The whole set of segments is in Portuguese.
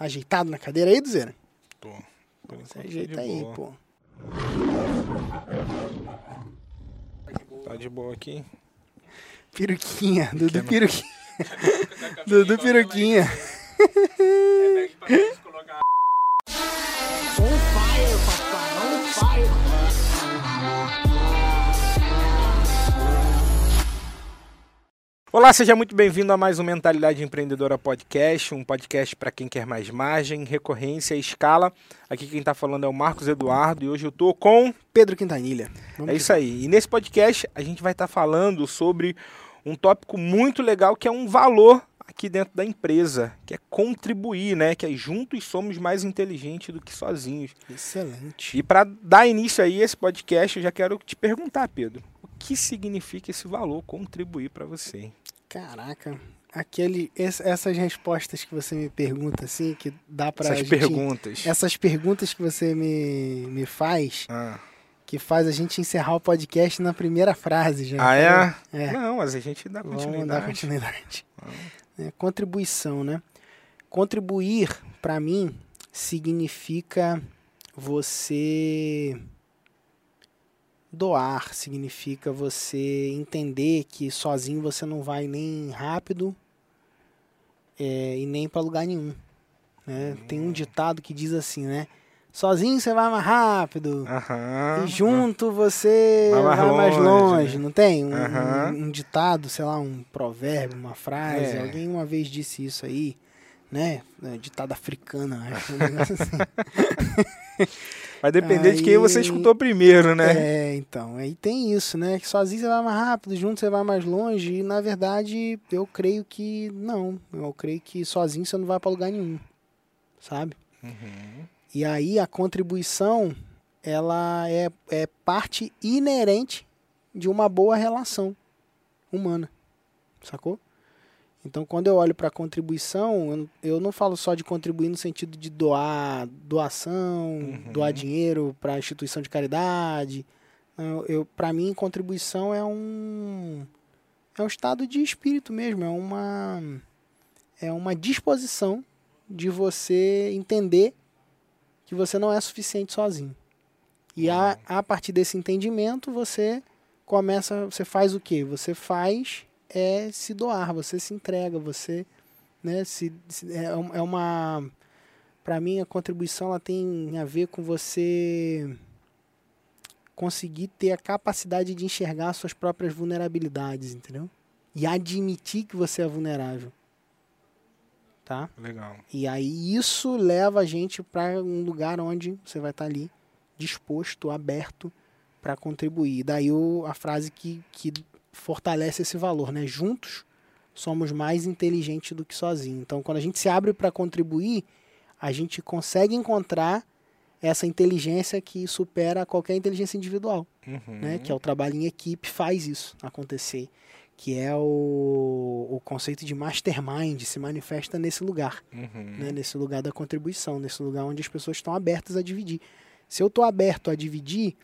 Tá ajeitado na cadeira aí, Duzeira? Tô. Por enquanto tá de ajeita aí, boa. pô. Tá de boa aqui. Peruquinha, Dudu Pequeno. Peruquinha. Dudu Peruquinha. On fire, papai, on fire. Olá, seja muito bem-vindo a mais um Mentalidade Empreendedora Podcast, um podcast para quem quer mais margem, recorrência e escala. Aqui quem está falando é o Marcos Eduardo e hoje eu tô com Pedro Quintanilha. Vamos É isso aí. E nesse podcast a gente vai estar falando sobre um tópico muito legal que é um valor aqui dentro da empresa, que é contribuir, né? Que é juntos somos mais inteligentes do que sozinhos. Excelente. E para dar início aí a esse podcast, eu já quero te perguntar, Pedro, que significa esse valor contribuir para você? Caraca. Aquele, ess- essas respostas que você me pergunta, assim, que dá pra Essas gente... perguntas. Essas perguntas que você me, me faz, Ah, que faz a gente encerrar o podcast na primeira frase já. Ah, é? É. Não, mas a gente dá Vamos dar continuidade. continuidade. É, contribuição, né? Contribuir, para mim, significa você doar, significa você entender que sozinho você não vai nem rápido é, e nem para lugar nenhum. Né? Tem um ditado que diz assim, né? Sozinho você vai mais rápido. Aham. E junto você Vai vai mais mais, longe, longe, né? não tem? Um, um- um ditado, sei lá, um provérbio, uma frase. É. Alguém uma vez disse isso aí, né? É, Ditado africano, acho. Um negócio assim. Vai depender de quem Aí- você escutou primeiro, né? É, então. Aí tem isso, né? Que sozinho você vai mais rápido, junto você vai mais longe. E na verdade, eu creio que não. Eu creio que sozinho você não vai para lugar nenhum. Sabe? Uhum. E aí a contribuição, ela é, é parte inerente de uma boa relação humana, sacou? Então, quando eu olho para a contribuição, eu, eu não falo só de contribuir no sentido de doar doação, Uhum. doar dinheiro para instituição de caridade. Não, Eu, para mim, contribuição é um é um estado de espírito mesmo, é uma é uma disposição de você entender que você não é suficiente sozinho. E a, a partir desse entendimento, você começa, você faz o quê? Você faz é se doar, você se entrega, você, né, se, se- é, um- é uma para mim a contribuição ela tem a ver com você conseguir ter a capacidade de enxergar suas próprias vulnerabilidades, entendeu? E admitir que você é vulnerável. Tá? Legal. E aí isso leva a gente para um lugar onde você vai estar ali disposto, aberto para contribuir. Daí o, a frase que, que fortalece esse valor, né? Juntos somos mais inteligentes do que sozinhos. Então, quando a gente se abre para contribuir, a gente consegue encontrar essa inteligência que supera qualquer inteligência individual Uhum. né? Que é o trabalho em equipe faz isso acontecer, que é o, o conceito de mastermind se manifesta nesse lugar, Uhum. né? Nesse lugar da contribuição, nesse lugar onde as pessoas estão abertas a dividir. Se eu estou aberto a dividir,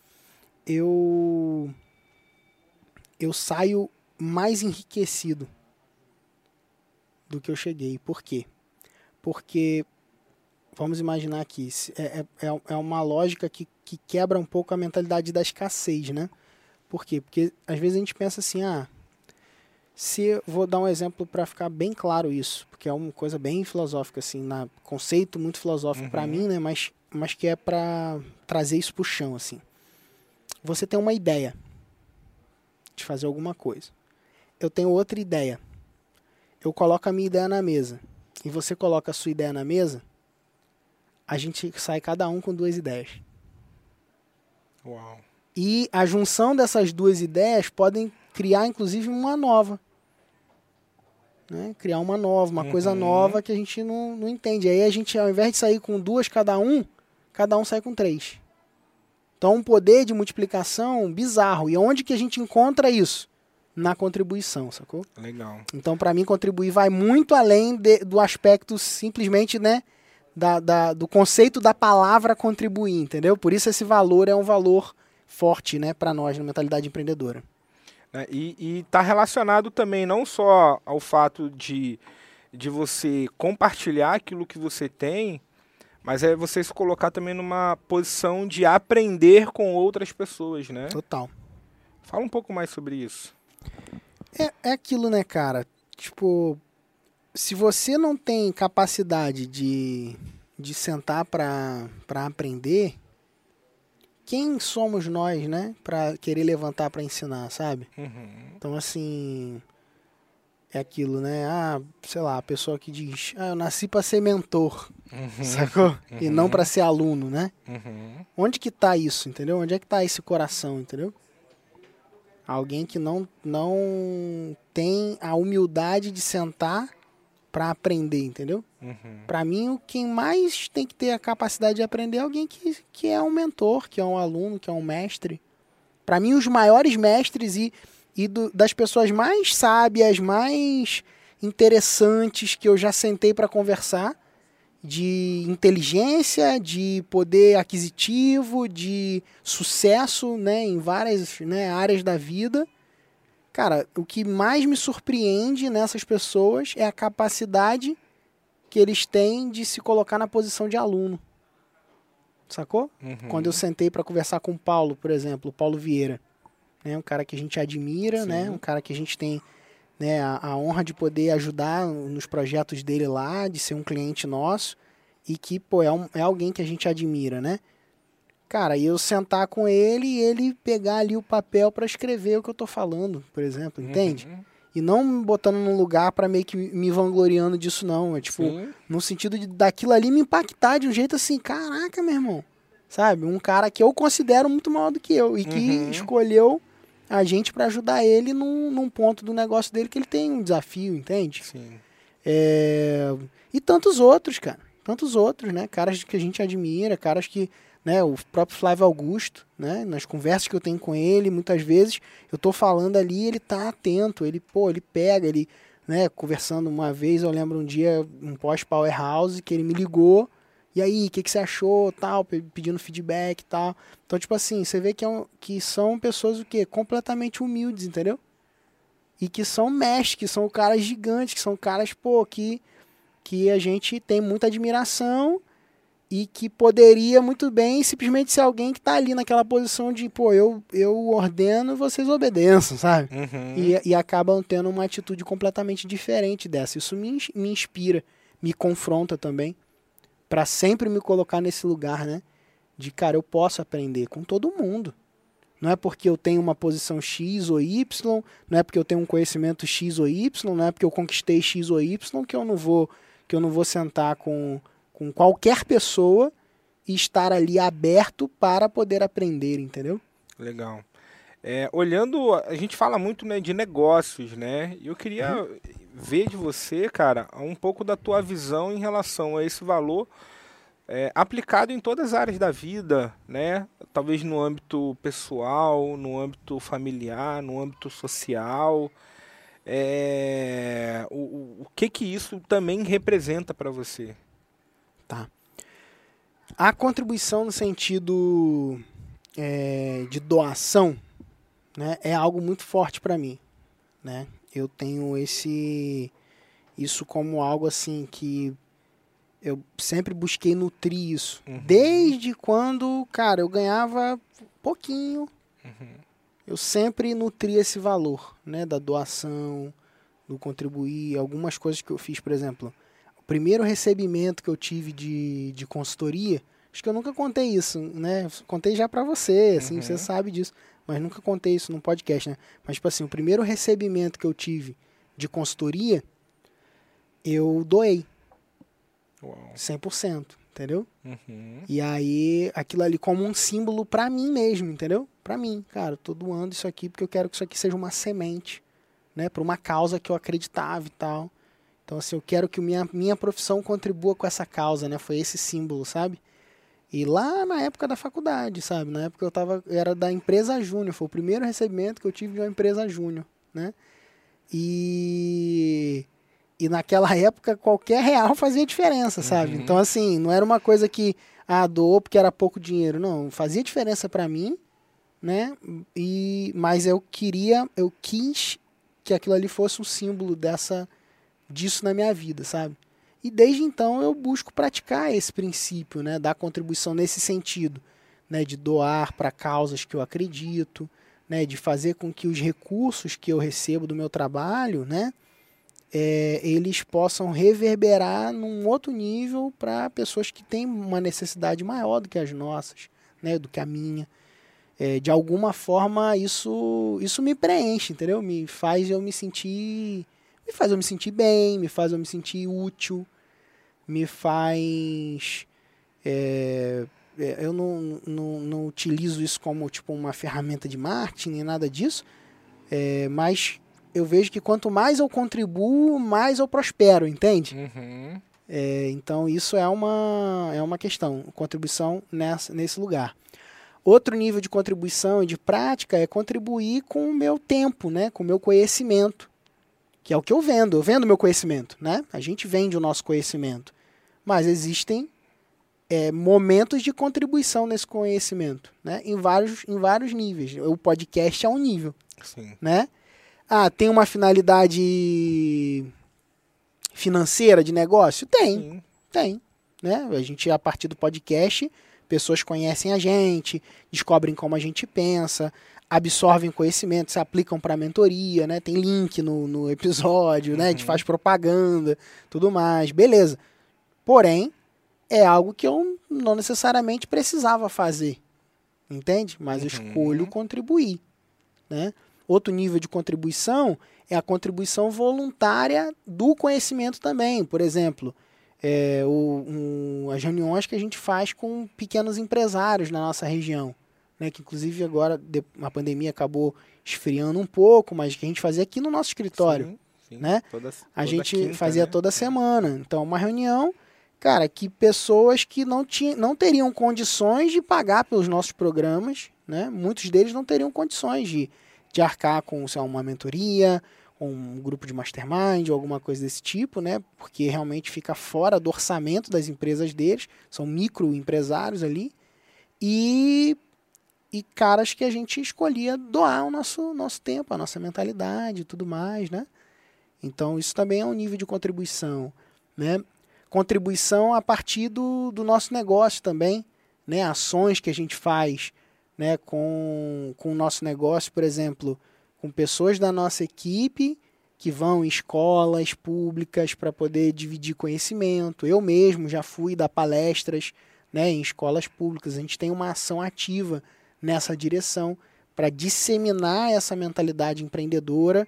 eu eu saio mais enriquecido do que eu cheguei. Por quê? Porque vamos imaginar aqui, é, é, é- é uma lógica que, que quebra um pouco a mentalidade da escassez, né? Por quê? Porque às vezes a gente pensa assim, ah, se vou dar um exemplo para ficar bem claro isso, porque é uma coisa bem filosófica assim, na conceito muito filosófico para Uhum. mim, né? Mas mas que é para trazer isso pro chão assim. Você tem uma ideia de fazer alguma coisa. Eu tenho outra ideia. Eu coloco a minha ideia na mesa e você coloca a sua ideia na mesa, a gente sai cada um com duas ideias. Uau. E a junção dessas duas ideias podem criar, inclusive, uma nova. Né? Criar uma nova, uma coisa Uhum. nova que a gente não, não entende. Aí a gente, ao invés de sair com duas cada um, cada um sai com três. Então, um poder de multiplicação bizarro. E onde que a gente encontra isso? Na contribuição, sacou? Legal. Então, para mim, contribuir vai muito além de- do aspecto simplesmente, né? Da, da- do conceito da palavra contribuir, entendeu? Por isso esse valor é um valor forte, né, para nós na mentalidade empreendedora. né? E está relacionado também não só ao fato de, de você compartilhar aquilo que você tem, mas é você se colocar também numa posição de aprender com outras pessoas, né? Total. Fala um pouco mais sobre isso. É, é aquilo, né, cara? Tipo, se você não tem capacidade de, de sentar para aprender, quem somos nós, né, para querer levantar para ensinar, sabe? Uhum. Então, assim, é aquilo, né? Ah, sei lá, a pessoa que diz, ah, eu nasci para ser mentor, Uhum. sacou? E não para ser aluno, né? Uhum. Onde que tá isso, entendeu? Onde é que tá esse coração, entendeu? Alguém que não, não tem a humildade de sentar para aprender, entendeu? Uhum. Para mim, o quem mais tem que ter a capacidade de aprender é alguém que, que é um mentor, que é um aluno, que é um mestre. Para mim, os maiores mestres e, e do- das pessoas mais sábias, mais interessantes que eu já sentei para conversar, de inteligência, de poder aquisitivo, de sucesso né, em várias né, áreas da vida. Cara, o que mais me surpreende nessas pessoas é a capacidade que eles têm de se colocar na posição de aluno. Sacou? Uhum. Quando eu sentei para conversar com o Paulo, por exemplo, o Paulo Vieira, né, um cara que a gente admira, Sim. né, um cara que a gente tem né, a, a honra de poder ajudar nos projetos dele lá, de ser um cliente nosso e que pô, é, um- é alguém que a gente admira, né? Cara, e eu sentar com ele e ele pegar ali o papel para escrever o que eu tô falando, por exemplo, entende? Uhum. E não me botando num lugar para meio que me vangloriando disso, não. É tipo, Sim. no sentido de daquilo ali me impactar de um jeito assim, caraca, meu irmão. Sabe? Um cara que eu considero muito maior do que eu e que Uhum. escolheu a gente para ajudar ele num, num ponto do negócio dele que ele tem um desafio, entende? Sim. É, E tantos outros, cara. Tantos outros, né? Caras que a gente admira, caras que. Né, o próprio Flávio Augusto, né? Nas conversas que eu tenho com ele, muitas vezes eu tô falando ali, ele tá atento, ele, pô, ele pega, ele, né, conversando uma vez, eu lembro um dia, um pós-powerhouse, que ele me ligou, e aí, o que, que você achou, tal, pe- pedindo feedback e tal. Então, tipo assim, você vê que, é um- que são pessoas o quê? Completamente humildes, entendeu? E que são mestres, que são caras gigantes, que são caras, pô, que, que a gente tem muita admiração e que poderia muito bem simplesmente ser alguém que tá ali naquela posição de, pô, eu, eu ordeno, vocês obedeçam, sabe? Uhum. E, e acabam tendo uma atitude completamente diferente dessa. Isso me, me inspira, me confronta também, para sempre me colocar nesse lugar, né? De, cara, eu posso aprender com todo mundo. Não é porque eu tenho uma posição X ou Y, não é porque eu tenho um conhecimento X ou Y, não é porque eu conquistei X ou Y que eu não vou, que eu não vou sentar com, com qualquer pessoa e estar ali aberto para poder aprender, entendeu? Legal. É, olhando, a gente fala muito né, de negócios, né? E eu queria Uhum. Ver de você, cara, um pouco da tua visão em relação a esse valor é, aplicado em todas as áreas da vida, né? Talvez no âmbito pessoal, no âmbito familiar, no âmbito social. É, o, o, que que isso também representa para você? Tá. A contribuição no sentido é, de doação né, é algo muito forte para mim. Né? Eu tenho esse isso como algo assim que eu sempre busquei nutrir isso. Uhum. Desde quando, cara, eu ganhava pouquinho, eu sempre nutri esse valor, né, da doação, do contribuir, algumas coisas que eu fiz, por exemplo, o primeiro recebimento que eu tive de, de consultoria, acho que eu nunca contei isso, né, contei já pra você, assim, Uhum. você sabe disso, mas nunca contei isso num podcast, né, mas, tipo assim, o primeiro recebimento que eu tive de consultoria, eu doei, Uau. 100%, entendeu? Uhum. E aí, aquilo ali como um símbolo pra mim mesmo, entendeu? Pra mim, cara, eu tô doando isso aqui porque eu quero que isso aqui seja uma semente, né? Pra uma causa que eu acreditava e tal. Então, assim, eu quero que minha, minha profissão contribua com essa causa, né? Foi esse símbolo, sabe? E lá na época da faculdade, sabe? Na época eu tava, eu era da empresa Júnior, foi o primeiro recebimento que eu tive de uma empresa Júnior, né? E e naquela época qualquer real fazia diferença, sabe? Uhum. Então assim, não era uma coisa que ah, doou porque era pouco dinheiro, não, fazia diferença pra mim, né? E mas eu queria, eu quis que aquilo ali fosse um símbolo dessa disso na minha vida, sabe? E desde então eu busco praticar esse princípio, né, da contribuição nesse sentido, né, de doar para causas que eu acredito, né, de fazer com que os recursos que eu recebo do meu trabalho, né, é, eles possam reverberar num outro nível para pessoas que têm uma necessidade maior do que as nossas, né, do que a minha. É, de alguma forma isso isso me preenche, entendeu? Me faz eu me sentir me faz eu me sentir bem, me faz eu me sentir útil, me faz é, é, eu não, não, não utilizo isso como tipo uma ferramenta de marketing nem nada disso, é, mas eu vejo que quanto mais eu contribuo, mais eu prospero, entende? Uhum. É, então isso é uma, é uma questão, contribuição nessa, nesse lugar. Outro nível de contribuição e de prática é contribuir com o meu tempo, né? com o meu conhecimento, que é o que eu vendo. Eu vendo meu conhecimento. Né? A gente vende o nosso conhecimento. Mas existem é, momentos de contribuição nesse conhecimento, né? em, vários, em vários níveis. O podcast é um nível. Sim. Né? Ah, tem uma finalidade financeira de negócio? Tem, Sim. tem. Né? A gente, a partir do podcast, pessoas conhecem a gente, descobrem como a gente pensa, absorvem conhecimento, se aplicam para a mentoria, né? Tem link no, no episódio, né? A gente Uhum. faz propaganda, tudo mais, beleza. Porém, é algo que eu não necessariamente precisava fazer, entende? Mas eu Uhum. escolho contribuir, né? Outro nível de contribuição é a contribuição voluntária do conhecimento também. Por exemplo, é, o- um- as reuniões que a gente faz com pequenos empresários na nossa região, né? Que inclusive agora de- a pandemia acabou esfriando um pouco, mas que a gente fazia aqui no nosso escritório Sim, sim. né? Toda- a toda gente quinta, fazia né? toda semana. Então, uma reunião, cara, que pessoas que não, tinham, não teriam condições de pagar pelos nossos programas, né? Muitos deles não teriam condições de, de arcar com sei lá, uma mentoria, um grupo de mastermind, alguma coisa desse tipo, né? Porque realmente fica fora do orçamento das empresas deles, são microempresários ali. E e caras que a gente escolhia doar o nosso, nosso tempo, a nossa mentalidade e tudo mais, né? Então, isso também é um nível de contribuição, né? Contribuição a partir do, do nosso negócio também, né? Ações que a gente faz, né? Com, com o nosso negócio, por exemplo, com pessoas da nossa equipe que vão em escolas públicas para poder dividir conhecimento. Eu mesmo já fui dar palestras, né? Em escolas públicas. A gente tem uma ação ativa nessa direção para disseminar essa mentalidade empreendedora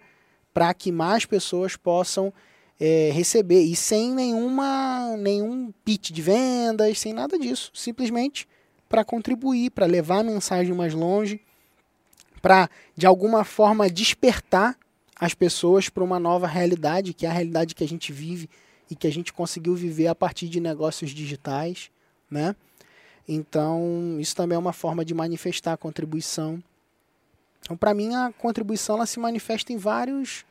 para que mais pessoas possam é, receber e sem nenhuma nenhum pitch de vendas, sem nada disso, simplesmente para contribuir, para levar a mensagem mais longe, para de alguma forma despertar as pessoas para uma nova realidade, que é a realidade que a gente vive e que a gente conseguiu viver a partir de negócios digitais, né? Então, isso também é uma forma de manifestar a contribuição. Então, para mim, a contribuição ela se manifesta em vários,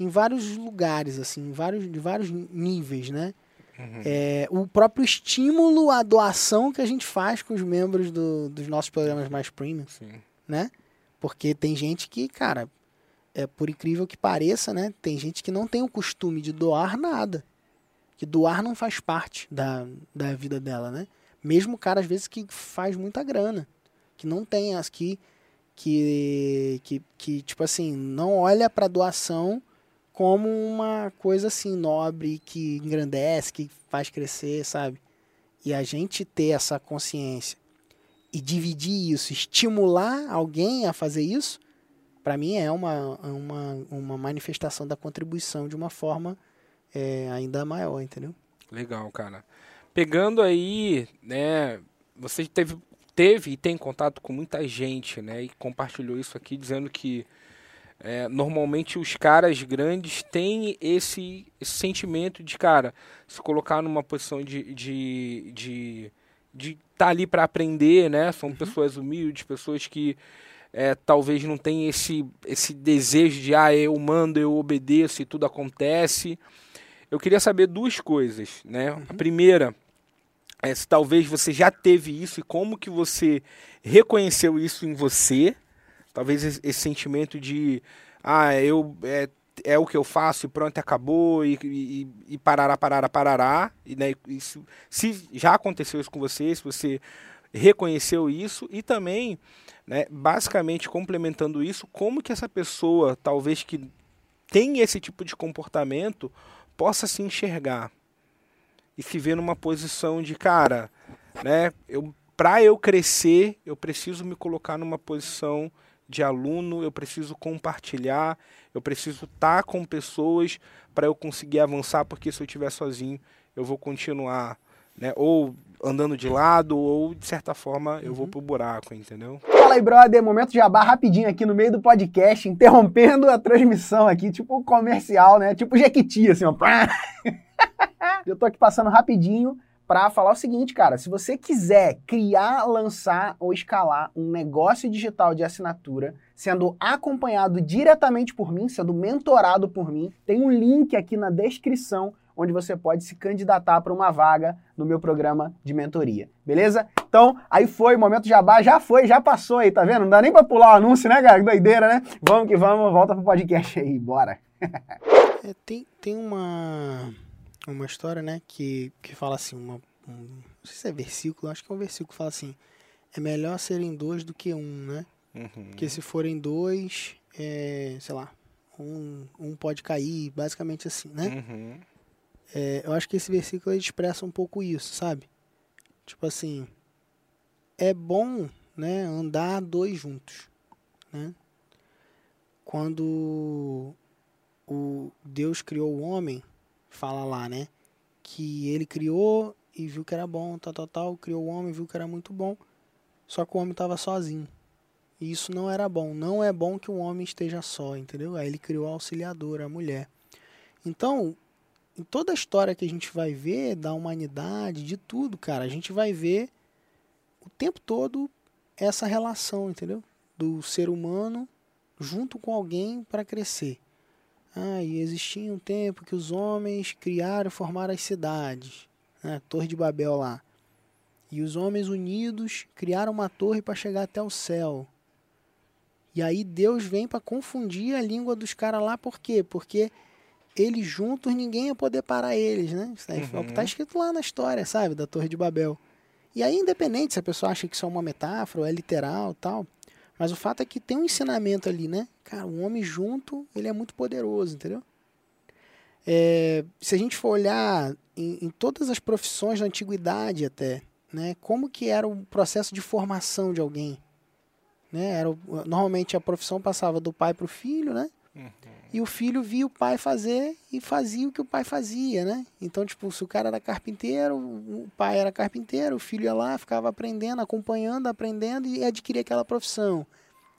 em vários lugares, assim, em vários, de vários níveis, né? Uhum. É, o próprio estímulo à doação que a gente faz com os membros do- dos nossos programas mais premium, Sim. né? Porque tem gente que, cara, é por incrível que pareça, né? Tem gente que não tem o costume de doar nada. Que doar não faz parte da, da vida dela, né? Mesmo o cara, às vezes, que faz muita grana. Que não tem as que. Que, que, que tipo assim, não olha pra doação como uma coisa assim nobre, que engrandece, que faz crescer, sabe? E a gente ter essa consciência e dividir isso, estimular alguém a fazer isso, para mim é uma, uma, uma manifestação da contribuição de uma forma é, ainda maior, entendeu? Legal, cara. Pegando aí, né, você teve, teve e tem contato com muita gente, né, e compartilhou isso aqui dizendo que é, normalmente os caras grandes têm esse, esse sentimento de, cara, se colocar numa posição de de de de estar ali para aprender, né? São pessoas humildes, pessoas que é, talvez não tenham esse esse desejo de ah, eu mando, eu obedeço e tudo acontece. Eu queria saber duas coisas, né? A primeira é se talvez você já teve isso e como que você reconheceu isso em você. Talvez esse, sentimento de ah, eu é, é o que eu faço e pronto, acabou, e, e, e parará, parará, parará. E, né, se, se, já aconteceu isso com você, se você reconheceu isso, e também, né, basicamente complementando isso, como que essa pessoa, talvez que tem esse tipo de comportamento, possa se enxergar e se ver numa posição de, cara, né, eu, para eu crescer, eu preciso me colocar numa posição de aluno, eu preciso compartilhar, eu preciso estar tá com pessoas para eu conseguir avançar, porque se eu estiver sozinho, eu vou continuar, né, ou andando de lado, ou de certa forma eu vou uhum. pro buraco, entendeu? Fala aí, brother, momento jabá rapidinho aqui no meio do podcast, interrompendo a transmissão aqui, tipo comercial, né? Tipo Jequiti, assim, ó. eu tô aqui passando rapidinho para falar o seguinte, cara, se você quiser criar, lançar ou escalar um negócio digital de assinatura, sendo acompanhado diretamente por mim, sendo mentorado por mim, tem um link aqui na descrição onde você pode se candidatar para uma vaga no meu programa de mentoria. Beleza? Então, aí foi, momento jabá, já foi, já passou aí, tá vendo? Não dá nem para pular o anúncio, né, cara? Que doideira, né? Vamos que vamos, volta pro podcast aí, bora. é, tem, tem uma uma história, né, que, que fala assim, uma, um, não sei se é versículo, acho que é um versículo que fala assim, é melhor serem dois do que um, né? Uhum. Porque se forem dois, é, sei lá, um, um pode cair, basicamente assim, né? Uhum. É, eu acho que esse versículo expressa um pouco isso, sabe? Tipo assim, é bom, né, andar dois juntos, né? Quando o Deus criou o homem, fala lá, né? Que ele criou e viu que era bom, tal, tal, tal, criou o homem, viu que era muito bom. Só que o homem estava sozinho. E isso não era bom. Não é bom que o homem esteja só, entendeu? Aí ele criou a auxiliadora, a mulher. Então, em toda a história que a gente vai ver da humanidade, de tudo, cara, a gente vai ver o tempo todo essa relação, entendeu? Do ser humano junto com alguém para crescer. Ah, e existia um tempo que os homens criaram e formaram as cidades, né? Torre de Babel lá. E os homens unidos criaram uma torre para chegar até o céu. E aí Deus vem para confundir a língua dos caras lá, por quê? Porque eles juntos ninguém ia poder parar eles, né? Isso aí uhum. é o que está uhum. escrito lá na história, sabe? Da Torre de Babel. E aí, independente se a pessoa acha que isso é uma metáfora, ou é literal tal, mas o fato é que tem um ensinamento ali, né? Cara, um homem junto, ele é muito poderoso, entendeu? É, se a gente for olhar em, em, todas as profissões da antiguidade até, né? Como que era o processo de formação de alguém? Né? Era, normalmente a profissão passava do pai para o filho, né? Uhum. E o filho via o pai fazer e fazia o que o pai fazia, né? Então, tipo, se o cara era carpinteiro, o pai era carpinteiro, o filho ia lá, ficava aprendendo, acompanhando, aprendendo e adquiria aquela profissão.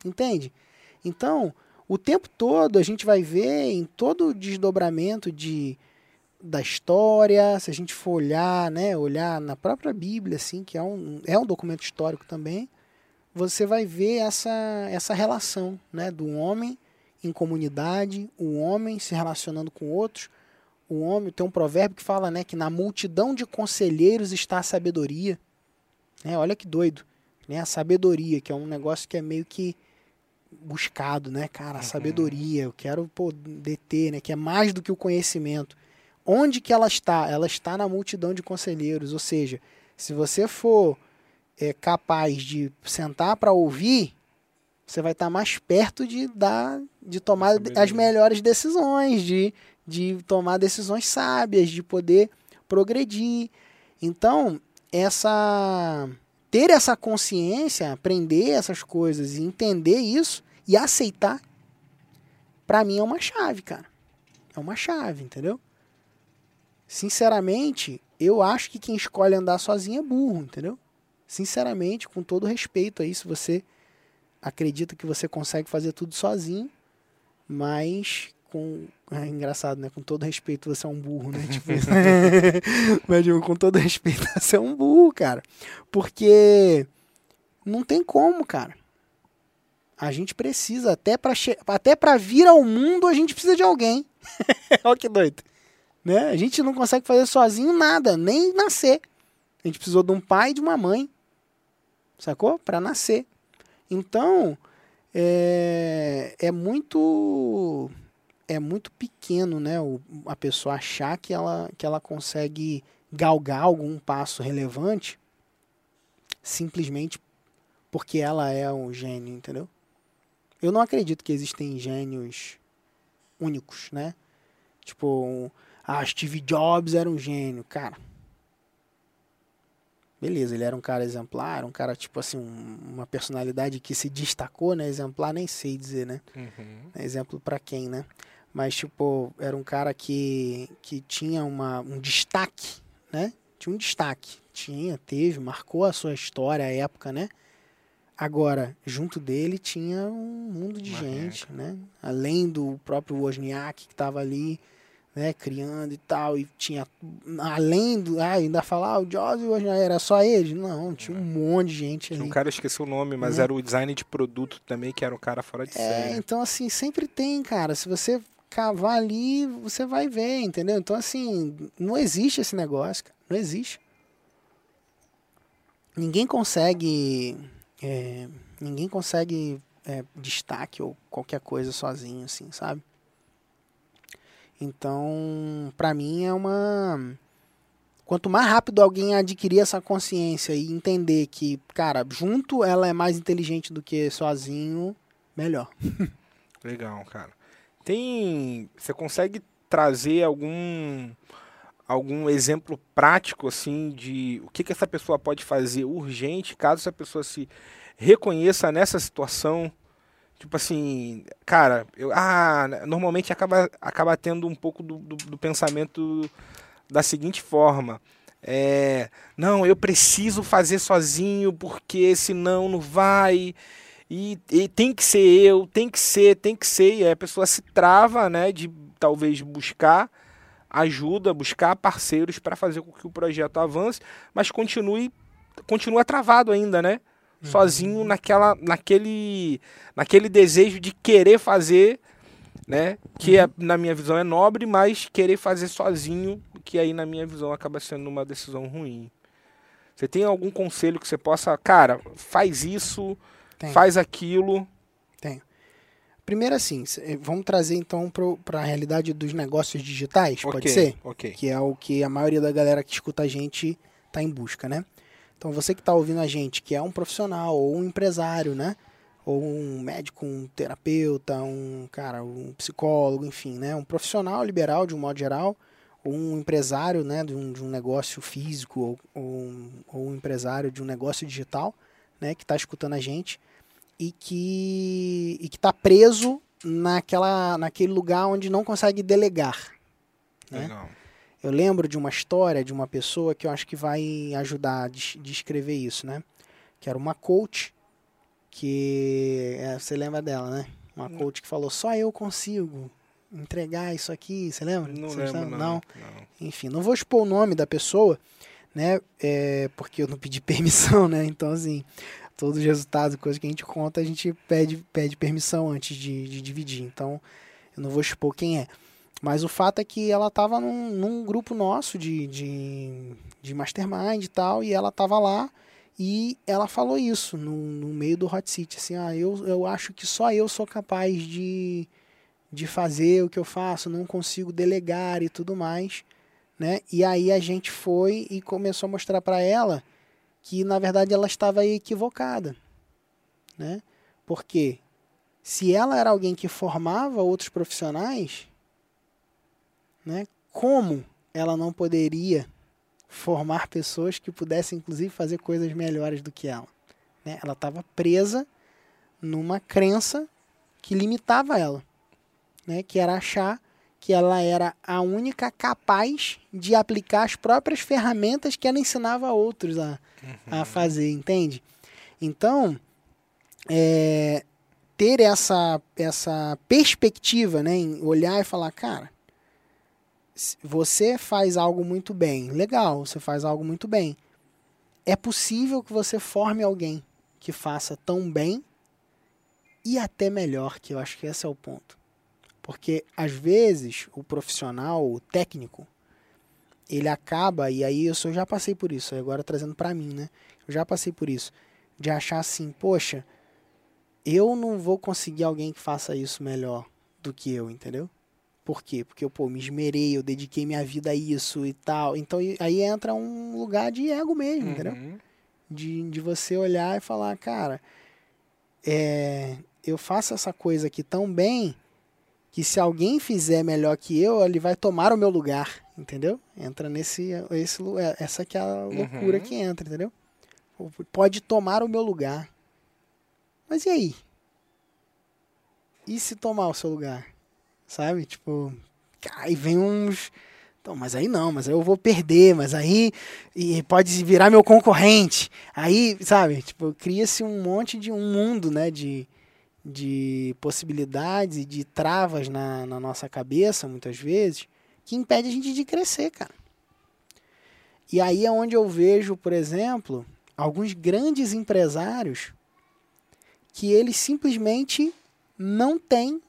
Entende? Então, o tempo todo a gente vai ver em todo o desdobramento de da história, se a gente for olhar, né, olhar na própria Bíblia, assim, que é um, é um documento histórico também, você vai ver essa, essa relação, né, do homem em comunidade, o homem se relacionando com outros. O homem tem um provérbio que fala, né, que na multidão de conselheiros está a sabedoria. Né? Olha que doido, né? A sabedoria, que é um negócio que é meio que buscado, né, cara? A uhum. sabedoria, eu quero poder ter, né, que é mais do que o conhecimento. Onde que ela está? Ela está na multidão de conselheiros, ou seja, se você for é, capaz de sentar para ouvir, você vai estar mais perto de dar, de tomar as melhores decisões, de, de tomar decisões sábias, de poder progredir. Então, essa ter essa consciência, aprender essas coisas e entender isso e aceitar, para mim é uma chave, cara. É uma chave, entendeu? Sinceramente, eu acho que quem escolhe andar sozinho é burro, entendeu? Sinceramente, com todo respeito aí, se você acredita que você consegue fazer tudo sozinho, mas com. É engraçado, né? Com todo respeito, você é um burro, né? Tipo, mas digo, com todo respeito, você é um burro, cara. Porque não tem como, cara. A gente precisa, até para até pra vir ao mundo, a gente precisa de alguém. Olha que doido. Né? A gente não consegue fazer sozinho nada, nem nascer. A gente precisou de um pai e de uma mãe. Sacou? Para nascer. Então, é, é muito é muito pequeno, né? O, a pessoa achar que ela, que ela consegue galgar algum passo relevante simplesmente porque ela é um gênio, entendeu? Eu não acredito que existem gênios únicos, né? Tipo, ah, Steve Jobs era um gênio. Cara, beleza, ele era um cara exemplar, um cara, tipo assim, um, uma personalidade que se destacou, né? Exemplar, nem sei dizer, né? Uhum. Exemplo para quem, né? Mas, tipo, era um cara que, que tinha uma, um destaque, né? Tinha um destaque. Tinha, teve, marcou a sua história, a época, né? Agora, junto dele tinha um mundo de Uma gente, né? Além do próprio Wozniak que estava ali, né, criando e tal, e tinha além do, ah, ainda falar, ah, o Jobs e o Wozniak era só eles? Não, tinha um monte de gente Tinha ali. um cara, esqueci o nome, mas Né? era o design de produto também, que era um cara fora de É, série. então assim, sempre tem, cara. Se você cavar ali, você vai ver, entendeu? Então assim, não existe esse negócio, cara. Não existe. Ninguém consegue. é, ninguém consegue é, destaque ou qualquer coisa sozinho, assim, sabe? Então, pra mim é uma. Quanto mais rápido alguém adquirir essa consciência e entender que, cara, junto ela é mais inteligente do que sozinho, melhor. Legal, cara. Tem. Você consegue trazer algum algum exemplo prático assim de o que, que essa pessoa pode fazer urgente caso essa pessoa se reconheça nessa situação? Tipo assim, cara, eu, ah, normalmente acaba, acaba tendo um pouco do, do, do pensamento da seguinte forma. É, não, eu preciso fazer sozinho porque senão não vai. E, e tem que ser eu, tem que ser, tem que ser. E aí a pessoa se trava, né, de talvez buscar ajuda, buscar parceiros para fazer com que o projeto avance, mas continue continua travado ainda, né? Sozinho naquela naquele naquele desejo de querer fazer, né? Que é, na minha visão é nobre, mas querer fazer sozinho, que aí na minha visão acaba sendo uma decisão ruim. Você tem algum conselho que você possa, cara, faz isso, Tem. faz aquilo. Primeiro assim, eh, vamos trazer então para a realidade dos negócios digitais, pode Ok, ser? Ok. Que é o que a maioria da galera que escuta a gente está em busca, né? Então você que está ouvindo a gente, que é um profissional ou um empresário, né? Ou um médico, um terapeuta, um cara, um psicólogo, enfim, né? Um profissional liberal de um modo geral, ou um empresário, né? De um, de um negócio físico ou, ou, um, ou um empresário de um negócio digital, né? Que está escutando a gente e que e que está preso naquela naquele lugar onde não consegue delegar. né? Legal. Eu lembro de uma história de uma pessoa que eu acho que vai ajudar a des- descrever isso, né? Que era uma coach que é, você lembra dela, né? Uma Não. coach que falou só eu consigo entregar isso aqui, você lembra? Não Você lembro, não. não. Enfim, não vou expor o nome da pessoa, né? É, porque eu não pedi permissão, né? Então, assim, todos os resultados, coisas que a gente conta, a gente pede, pede permissão antes de, de dividir. Então, eu não vou expor quem é. Mas o fato é que ela estava num, num grupo nosso de, de, de mastermind e tal, e ela estava lá e ela falou isso no, no meio do hot seat, assim, ah, eu, eu acho que só eu sou capaz de, de fazer o que eu faço, não consigo delegar e tudo mais, né? E aí a gente foi e começou a mostrar para ela que na verdade ela estava equivocada, né? Porque se ela era alguém que formava outros profissionais, né? Como ela não poderia formar pessoas que pudessem inclusive fazer coisas melhores do que ela, né? Ela estava presa numa crença que limitava ela, né? Que era achar que ela era a única capaz de aplicar as próprias ferramentas que ela ensinava a outros a, a fazer, entende? Então, é, ter essa, essa perspectiva, né, em olhar e falar, cara, você faz algo muito bem, legal, você faz algo muito bem. É possível que você forme alguém que faça tão bem e até melhor, que eu acho que esse é o ponto. Porque às vezes o profissional, o técnico, ele acaba, e aí eu só já passei por isso, agora trazendo pra mim, né? Eu já passei por isso, de achar assim, poxa, eu não vou conseguir alguém que faça isso melhor do que eu, entendeu? Por quê? Porque eu, pô, me esmerei, eu dediquei minha vida a isso e tal. Então aí entra um lugar de ego mesmo, entendeu? Uhum. De, de você olhar e falar, cara, é, eu faço essa coisa aqui tão bem que se alguém fizer melhor que eu, ele vai tomar o meu lugar, entendeu? Entra nesse, esse, é, essa que é a loucura Uhum. que entra, entendeu? Pode tomar o meu lugar. Mas e aí? E se tomar o seu lugar? Sabe? Tipo, aí vem uns. Então, mas aí não, mas aí eu vou perder, mas aí e pode virar meu concorrente. Aí, sabe? Tipo, cria-se um monte de um mundo, né? De, de possibilidades e de travas na, na nossa cabeça, muitas vezes, que impede a gente de crescer, cara. E aí é onde eu vejo, por exemplo, alguns grandes empresários que eles simplesmente não têm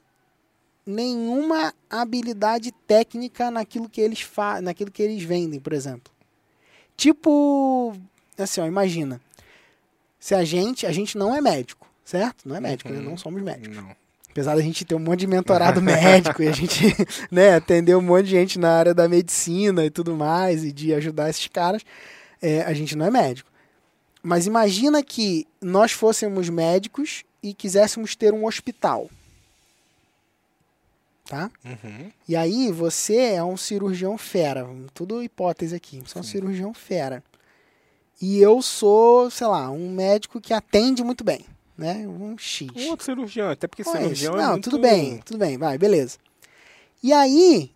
nenhuma habilidade técnica naquilo que eles fa naquilo que eles vendem, por exemplo. Tipo, assim, ó, imagina. Se a gente, a gente não é médico, certo? Não é médico, né? Uhum. não somos médicos. Não. Apesar da gente ter um monte de mentorado médico e a gente, né, atender um monte de gente na área da medicina e tudo mais e de ajudar esses caras, é, a gente não é médico. Mas imagina que nós fôssemos médicos e quiséssemos ter um hospital. Tá? Uhum. E aí você é um cirurgião fera, tudo hipótese aqui, você é um cirurgião fera. E eu sou, sei lá, um médico que atende muito bem, né? Um X. Um outro cirurgião, até porque cirurgião é não, muito... tudo bem, tudo bem, vai, beleza. E aí,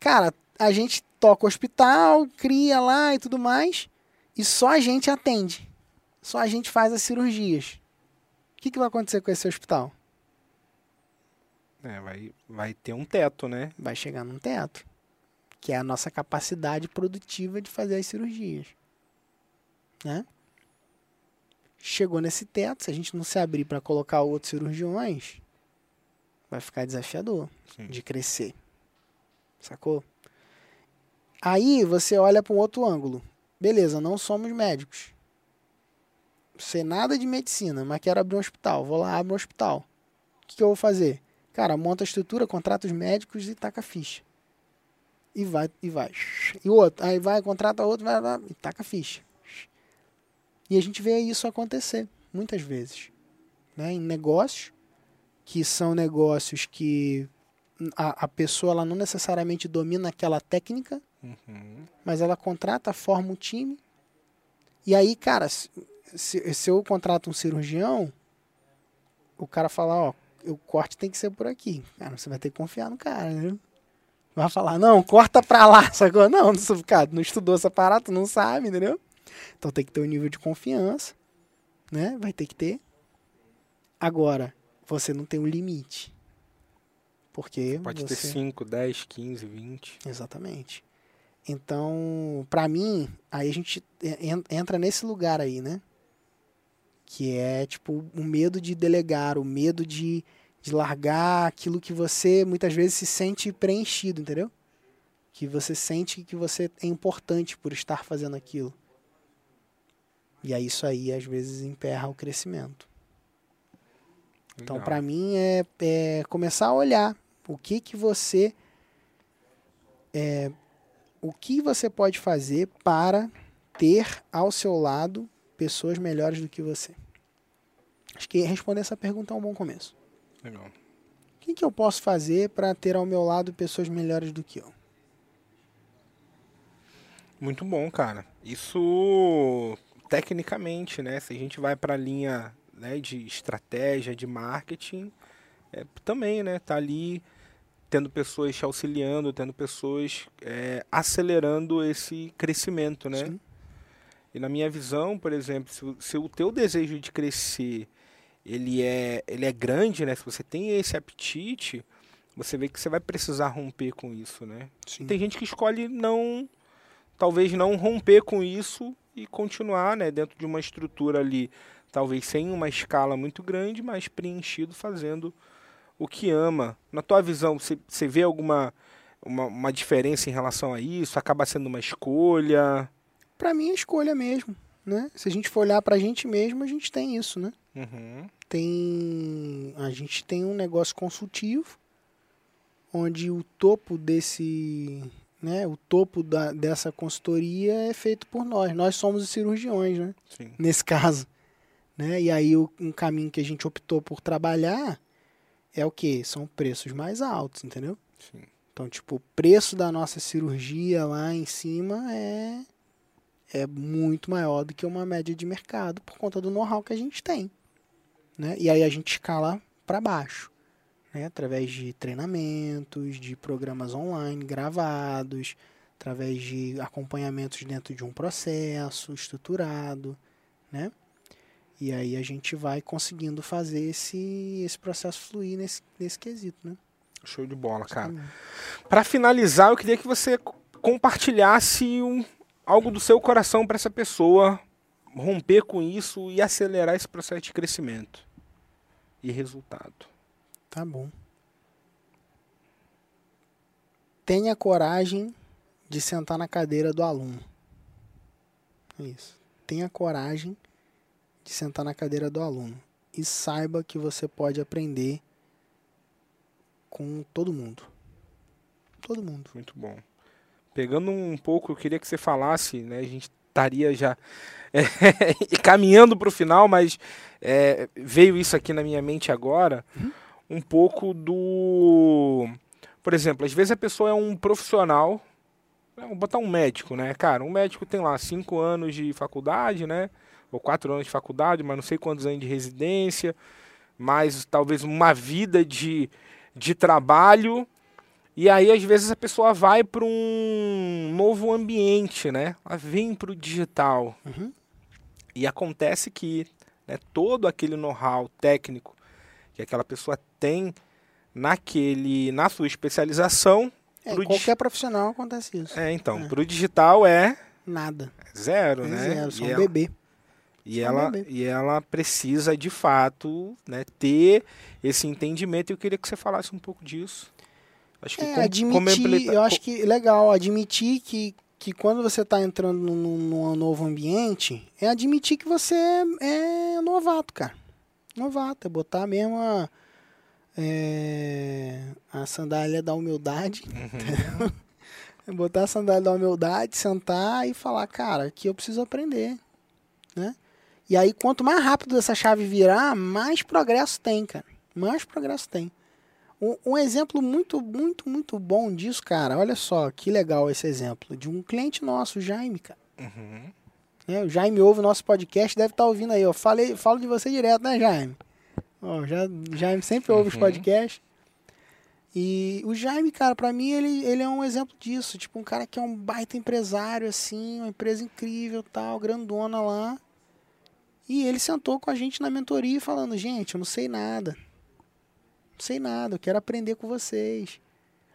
cara, a gente toca o hospital, cria lá e tudo mais, e só a gente atende. Só a gente faz as cirurgias. O que, que vai acontecer com esse hospital? É, vai, vai ter um teto, né? Vai chegar num teto, que é a nossa capacidade produtiva de fazer as cirurgias. Né? Chegou nesse teto, se a gente não se abrir para colocar outros cirurgiões, vai ficar desafiador. Sim. de crescer. Sacou? Aí você olha para um outro ângulo. Beleza, não somos médicos. Sei nada de medicina, mas quero abrir um hospital. Vou lá, abro um hospital. O que, que eu vou fazer? Cara, monta a estrutura, contrata os médicos e taca a ficha. E vai, e vai. E o outro. Aí vai, contrata outro, vai, vai e taca a ficha. E a gente vê isso acontecer muitas vezes. Né? Em negócios, que são negócios que a, a pessoa ela não necessariamente domina aquela técnica, Uhum. mas ela contrata, forma um time. E aí, cara, se, se, se eu contrato um cirurgião, o cara fala, ó, o corte tem que ser por aqui. Cara, você vai ter que confiar no cara, né? Vai falar, não, corta pra lá, sacou? Não, não, cara, não estudou essa parada, tu não sabe, entendeu? Então tem que ter um nível de confiança, né? Vai ter que ter. Agora, você não tem um limite. Porque Pode você... ter 5, 10, 15, 20. Exatamente. Então, pra mim, aí a gente en- entra nesse lugar aí, né? Que é, tipo, o medo de delegar, o medo de, de largar aquilo que você muitas vezes se sente preenchido, entendeu? Que você sente que você é importante por estar fazendo aquilo. E aí isso aí, às vezes, emperra o crescimento. Então, para mim, é, é começar a olhar o que que você é, o que você pode fazer para ter ao seu lado pessoas melhores do que você. Acho que responder essa pergunta é um bom começo. Legal. O que, que eu posso fazer para ter ao meu lado pessoas melhores do que eu? Muito bom, cara. Isso tecnicamente, né? Se a gente vai para a linha né, de estratégia, de marketing, é, também, né? Tá ali tendo pessoas te auxiliando, tendo pessoas é, acelerando esse crescimento, né? Sim. E na minha visão, por exemplo, se, o- se o teu desejo de crescer ele é, ele é grande, né? Se você tem esse apetite, você vê que você vai precisar romper com isso, né? Sim. Tem gente que escolhe não, talvez não romper com isso e continuar, né, dentro de uma estrutura ali, talvez sem uma escala muito grande, mas preenchido fazendo o que ama. Na tua visão, você, você vê alguma uma, uma diferença em relação a isso? Acaba sendo uma escolha? Para mim é escolha mesmo, né? Se a gente for olhar para a gente mesmo, a gente tem isso, né? Uhum. Tem a gente tem um negócio consultivo onde o topo desse, né, o topo da, dessa consultoria é feito por nós. Nós somos os cirurgiões, né? Sim. Nesse caso, né? E aí o, um caminho que a gente optou por trabalhar é o que? São preços mais altos, entendeu? Sim. Então, tipo, o preço da nossa cirurgia lá em cima é é muito maior do que uma média de mercado por conta do know-how que a gente tem, né? E aí a gente escala para baixo, né? Através de treinamentos, de programas online gravados, através de acompanhamentos dentro de um processo estruturado, né? E aí a gente vai conseguindo fazer esse, esse processo fluir nesse, nesse quesito, né? Show de bola, cara. Para finalizar, eu queria que você compartilhasse um, algo do seu coração para essa pessoa romper com isso e acelerar esse processo de crescimento e resultado. Tá bom. Tenha coragem de sentar na cadeira do aluno. É isso. Tenha coragem de sentar na cadeira do aluno e saiba que você pode aprender com todo mundo. Todo mundo. Muito bom. Pegando um pouco, eu queria que você falasse, né? A gente estaria já é, caminhando para o final, mas é, veio isso aqui na minha mente agora, Uhum. um pouco do, por exemplo, às vezes a pessoa é um profissional, né, vou botar um médico, né, cara, um médico tem lá cinco anos de faculdade, né, ou quatro anos de faculdade, mas não sei quantos anos de residência, mais talvez uma vida de, de trabalho e aí, às vezes, a pessoa vai para um novo ambiente, né? Ela vem para o digital. Uhum. E acontece que né, todo aquele know-how técnico que aquela pessoa tem naquele, na sua especialização, É, qualquer profissional acontece isso. é, então, É. para o digital é Nada. zero, É né? zero, só e, um ela, bebê. e, só um ela, bebê. e ela precisa, de fato, né, ter esse entendimento. E eu queria que você falasse um pouco disso. Acho que É, com- admitir, eu acho que legal, admitir que, que quando você está entrando num, num novo ambiente, é admitir que você é, é novato, cara. Novato, é botar mesmo a, é, a sandália da humildade, Uhum. é botar a sandália da humildade, sentar e falar, cara, aqui eu preciso aprender, né? E aí, quanto mais rápido essa chave virar, mais progresso tem, cara. Mais progresso tem. Um, um exemplo muito, muito, muito bom disso, cara. Olha só que legal esse exemplo. De um cliente nosso, o Jaime, cara. Uhum. né? O Jaime ouve o nosso podcast, deve estar ouvindo aí. Eu falei, falo de você direto, né, Jaime? Ó, já, Jaime sempre ouve os Uhum. podcasts. E o Jaime, cara, pra mim, ele, ele é um exemplo disso. Tipo, um cara que é um baita empresário, assim, uma empresa incrível, tal, grandona lá. E ele sentou com a gente na mentoria falando, gente, eu não sei nada. Não sei nada, eu quero aprender com vocês.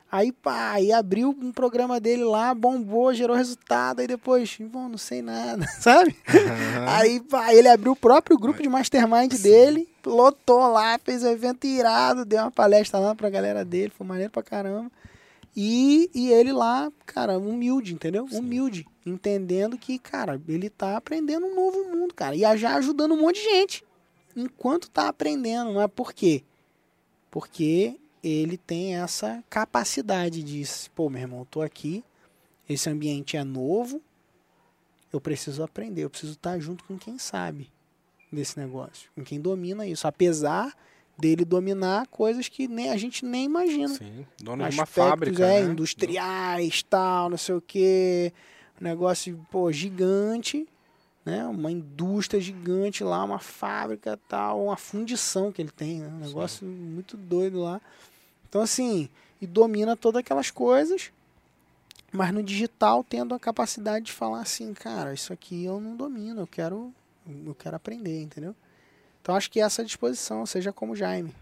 Aí, pá, aí abriu um programa dele lá, bombou, gerou resultado, aí depois, bom, não sei nada, sabe? Uhum. Aí, pá, ele abriu o próprio grupo de mastermind dele, lotou lá, fez um evento irado, deu uma palestra lá pra galera dele, foi maneiro pra caramba. E, e ele lá, cara, humilde, entendeu? Humilde, entendendo que, cara, ele tá aprendendo um novo mundo, cara, e já ajudando um monte de gente, enquanto tá aprendendo, mas por quê? Porque ele tem essa capacidade de, pô, meu irmão, tô aqui, esse ambiente é novo, eu preciso aprender, eu preciso estar junto com quem sabe desse negócio, com quem domina isso, apesar dele dominar coisas que nem a gente nem imagina. Sim, dono de uma Aspectos, fábrica, é, né? industriais, tal, não sei o que, um negócio, pô, gigante, né? Uma indústria gigante lá, uma fábrica, tal, uma fundição que ele tem, né? Um negócio muito doido lá. Então, assim, e domina todas aquelas coisas, mas no digital tendo a capacidade de falar assim, cara, isso aqui eu não domino, eu quero, eu quero aprender, entendeu? Então acho que essa disposição, seja como Jaime.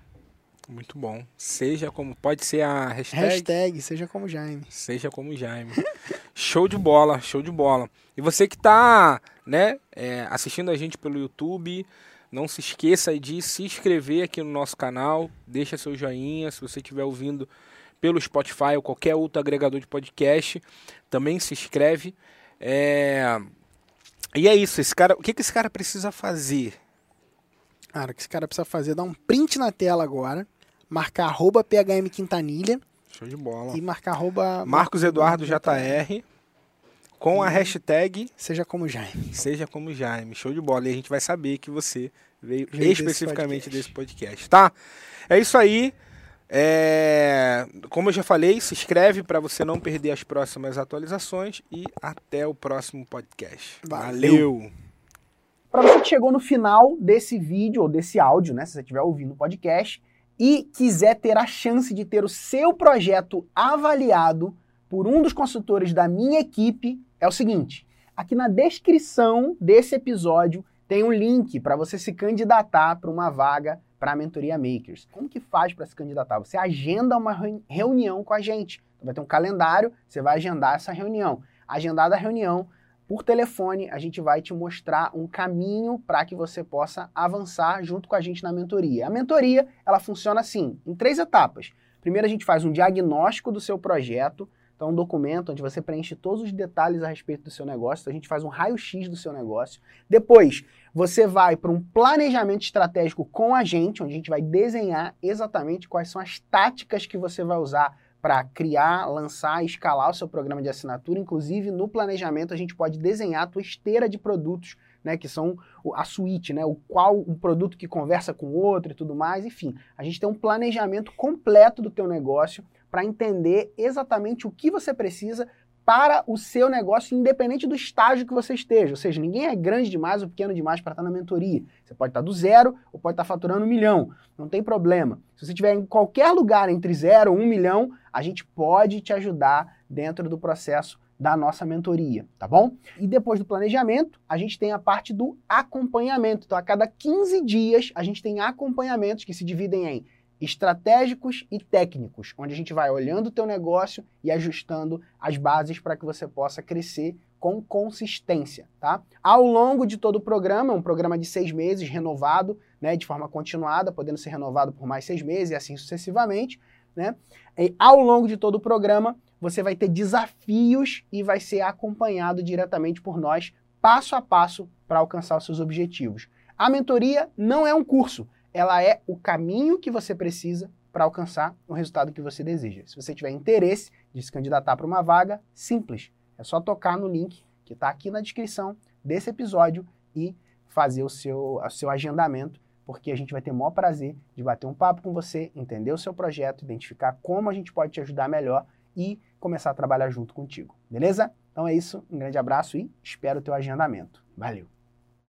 Muito bom. Seja como. Pode ser a hashtag. Hashtag, seja como Jaime. Seja como Jaime. show de bola, show de bola. E você que está né, é, assistindo a gente pelo YouTube, não se esqueça de se inscrever aqui no nosso canal, deixa seu joinha, se você estiver ouvindo pelo Spotify ou qualquer outro agregador de podcast, também se inscreve. É... E é isso, esse cara, o que, que esse cara precisa fazer? Cara, o que esse cara precisa fazer é dar um print na tela agora, marcar arroba PHM Quintanilha Show de bola. E marcar arroba Marcos Eduardo JR com a hashtag Seja como Jaime. Seja como Jaime. Show de bola. E a gente vai saber que você veio desse especificamente podcast. desse podcast, tá? É isso aí. É, Como eu já falei, se inscreve para você não perder as próximas atualizações e até o próximo podcast. Valeu. Valeu. Para você que chegou no final desse vídeo ou desse áudio, né, se você estiver ouvindo o podcast e quiser ter a chance de ter o seu projeto avaliado por um dos consultores da minha equipe, é o seguinte: aqui na descrição desse episódio tem um link para você se candidatar para uma vaga para a mentoria Makers. Como que faz para se candidatar? Você agenda uma reuni- reunião com a gente. Então, vai ter um calendário, você vai agendar essa reunião. Agendada a reunião, por telefone, a gente vai te mostrar um caminho para que você possa avançar junto com a gente na mentoria. A mentoria, ela funciona assim, em três etapas. Primeiro a gente faz um diagnóstico do seu projeto, então um documento onde você preenche todos os detalhes a respeito do seu negócio, a gente faz um raio-x do seu negócio. Depois, você vai para um planejamento estratégico com a gente, onde a gente vai desenhar exatamente quais são as táticas que você vai usar para criar, lançar escalar o seu programa de assinatura. Inclusive, no planejamento, a gente pode desenhar a tua esteira de produtos, né, que são a suíte, né, o qual um produto que conversa com o outro e tudo mais. Enfim, a gente tem um planejamento completo do teu negócio para entender exatamente o que você precisa para o seu negócio, independente do estágio que você esteja. Ou seja, ninguém é grande demais ou pequeno demais para estar na mentoria. Você pode estar do zero ou pode estar faturando um milhão. Não tem problema. Se você estiver em qualquer lugar entre zero e um milhão, a gente pode te ajudar dentro do processo da nossa mentoria, tá bom? E depois do planejamento, a gente tem a parte do acompanhamento. Então, a cada 15 dias, a gente tem acompanhamentos que se dividem em estratégicos e técnicos, onde a gente vai olhando o teu negócio e ajustando as bases para que você possa crescer com consistência, tá? Ao longo de todo o programa, um programa de seis meses, renovado, né, de forma continuada, podendo ser renovado por mais seis meses e assim sucessivamente, né? E ao longo de todo o programa, você vai ter desafios e vai ser acompanhado diretamente por nós, passo a passo, para alcançar os seus objetivos. A mentoria não é um curso, ela é o caminho que você precisa para alcançar o resultado que você deseja. Se você tiver interesse de se candidatar para uma vaga, simples. É só tocar no link que está aqui na descrição desse episódio e fazer o seu, o seu agendamento, porque a gente vai ter o maior prazer de bater um papo com você, entender o seu projeto, identificar como a gente pode te ajudar melhor e começar a trabalhar junto contigo. Beleza? Então é isso, um grande abraço e espero o teu agendamento. Valeu!